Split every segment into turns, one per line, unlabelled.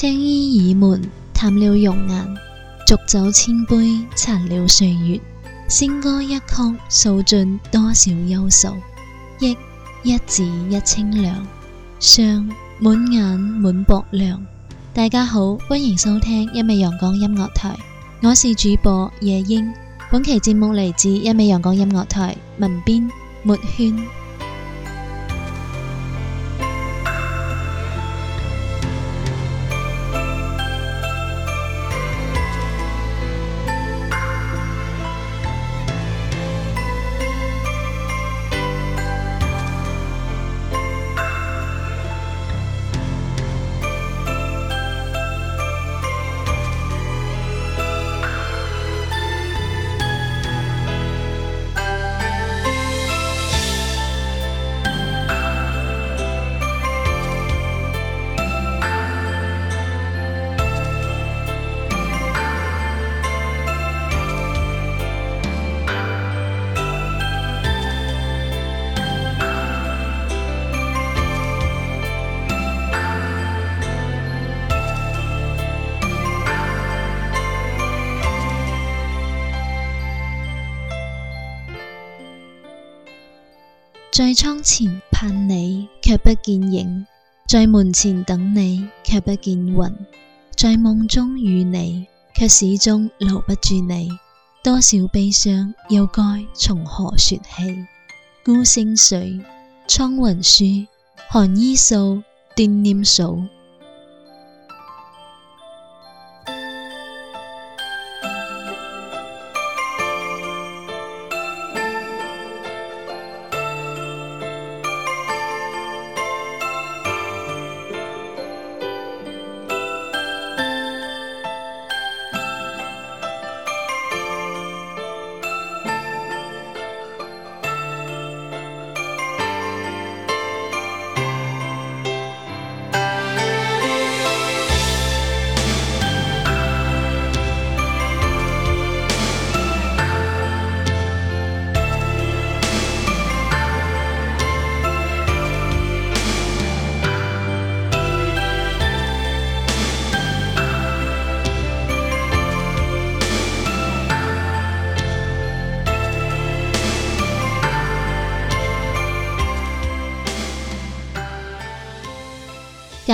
青衣倚门，淡了容颜；浊酒千杯，残了岁月。仙歌一曲，诉尽多少忧愁。忆一字一清凉，上满眼满薄凉。大家好，欢迎收听一味阳光音乐台，我是主播夜莺。本期节目来自一味阳光音乐台，文编：没圈。在窗前盼你，却不见影；在门前等你，却不见云；在梦中遇你，却始终留不住你。多少悲伤，又该从何说起？孤星水，苍云树，寒衣素，断念数。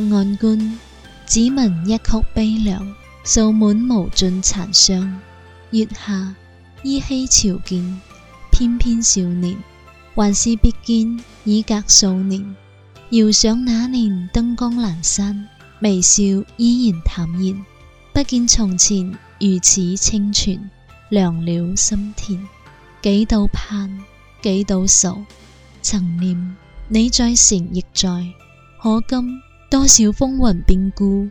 办案官，只闻一曲悲凉，数满无尽残伤。月下依稀瞧见翩翩少年，还是别见已隔数年。遥想那年灯光阑珊，微笑依然淡然，不见从前如此清泉凉了心田。几度盼，几度愁，曾念你在城亦在，可今。多少风云变故，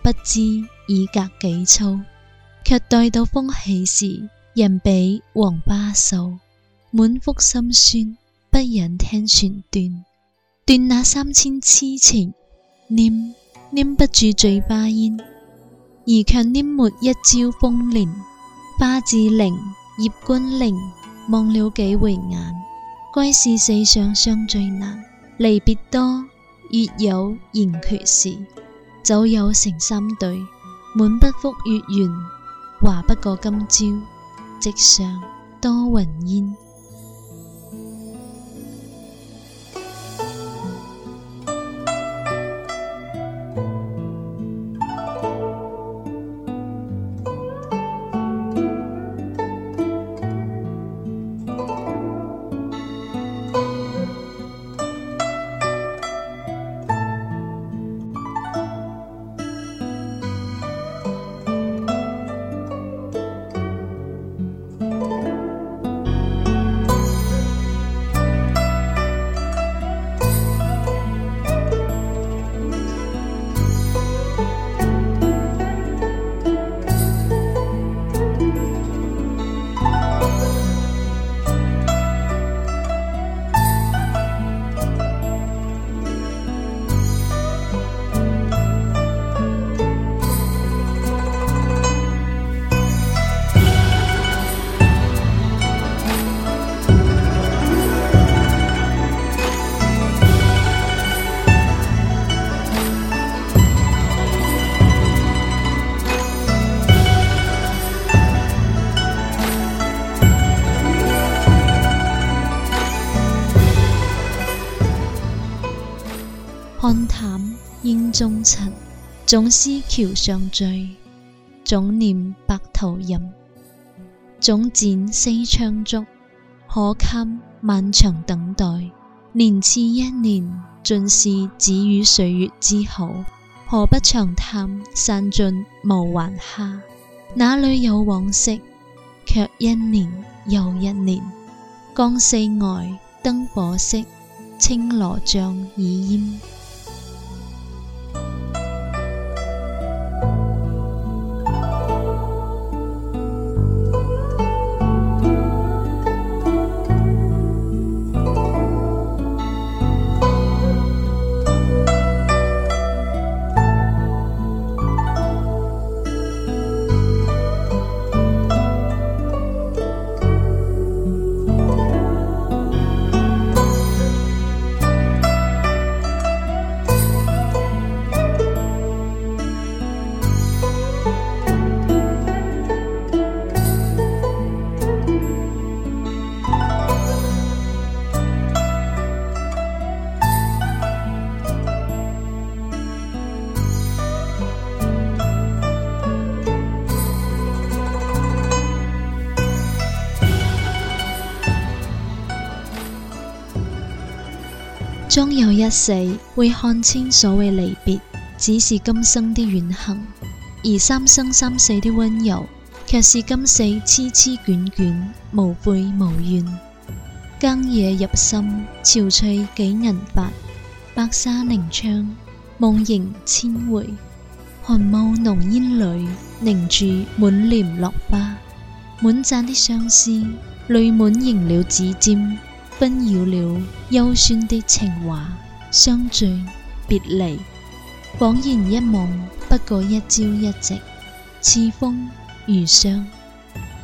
不知已隔几秋，却待到风起时，人比黄花瘦，满腹心酸，不忍听全断，断那三千痴情，念念不住醉花烟，而却拈没一朝风恋。花自零，叶关零，望了几回眼，归是世上相最难，离别多。月有圆缺时，酒有成三对。满不复月圆，话不过今朝，直上多云烟。终尘，总思桥上醉，总念白头吟，总剪西窗烛，可堪漫长等待？年次一年，尽是只与岁月之好，何不长叹散尽无还下？哪里有往昔？却一年又一年，江四外灯火色，青罗帐已烟。终有一世会看清所谓离别，只是今生的远行；而三生三世的温柔，却是今世痴痴眷眷，无悔无怨。更夜入深，憔悴几人白，白沙凝窗，梦萦千回。寒雾浓烟里，凝住满脸落花。满盏的相思，泪满盈了指尖。纷扰了幽酸的情话，相聚别离，恍然一梦，不过一朝一夕。似风如霜，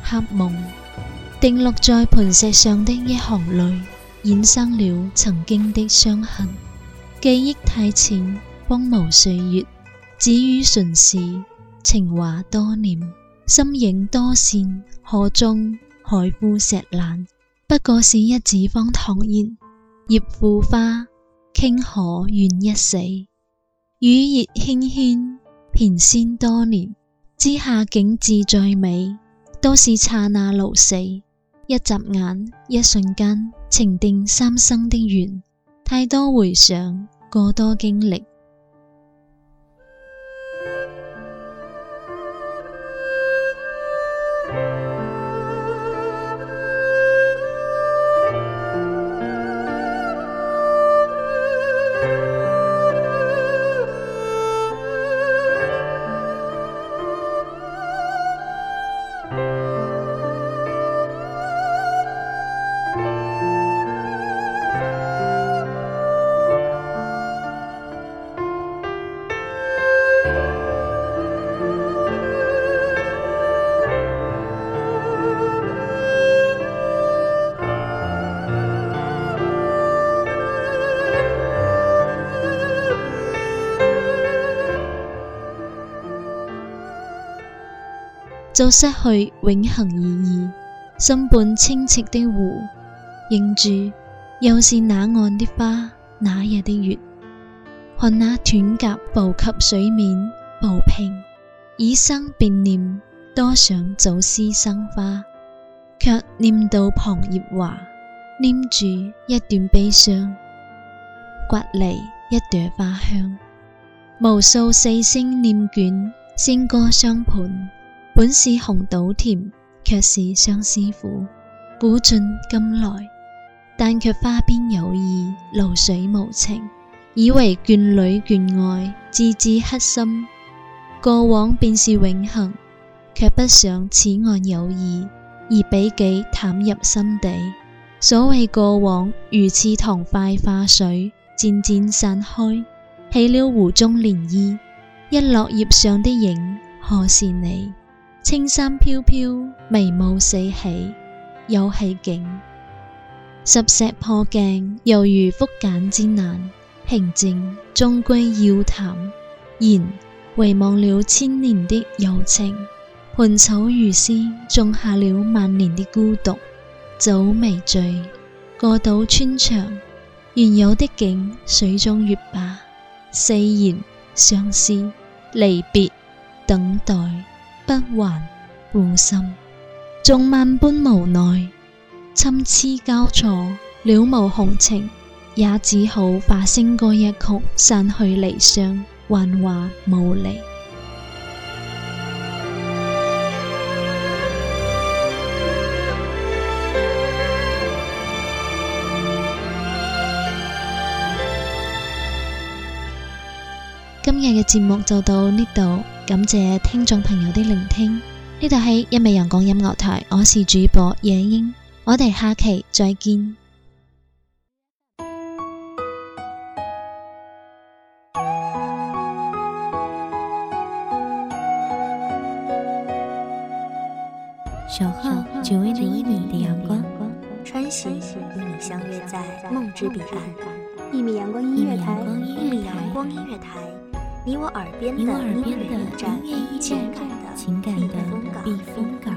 黑梦定落在磐石上的一行泪，衍生了曾经的伤痕。记忆太浅，荒芜岁月，止于唇齿。情话多年，心影多线，可终海枯石烂？不过是一纸芳唐言，叶枯花倾，可愿一死？雨夜纤轩，偏仙多年之下景致最美，都是刹那如死，一眨眼，一瞬间，情定三生的缘，太多回想，过多经历。就失去永恒意义，心本清澈的湖，映住又是那岸的花，那日的月？看那断甲步及水面，步平以生便念多想早思生花，却念到旁叶华，念住一段悲伤，刮嚟一朵花香，无数四声念卷，仙歌相伴。本是红豆甜，却是相思苦。古尽今来，但却花边有意，流水无情。以为眷侣眷爱，自字刻心。过往便是永恒，却不想此岸有意，而比己淡入心底。所谓过往，如似糖块化水，渐渐散开，起了湖中涟漪。一落叶上的影，何是你？青山飘飘，眉雾四起，有系景。十石破镜，犹如覆茧之难，平静终归要淡，然遗忘了千年的友情，含草如丝，种下了万年的孤独。酒未醉，过到穿墙，原有的景水中月吧。四言相思，离别，等待。不还半心，纵万般无奈，参差交错，了无红情，也只好化声歌一曲，散去离殇，幻化无离。今日嘅节目就到呢度。感谢听众朋友的聆听，呢套戏一米阳光音乐台，我是主播野鹰，我哋下期再见。
小号，九米九一米的阳光，
穿行与你相约在梦之彼岸，一米阳光音乐台，一米阳光音乐台。你我耳边的，你我耳边的音乐，依恋感的情感的避风港。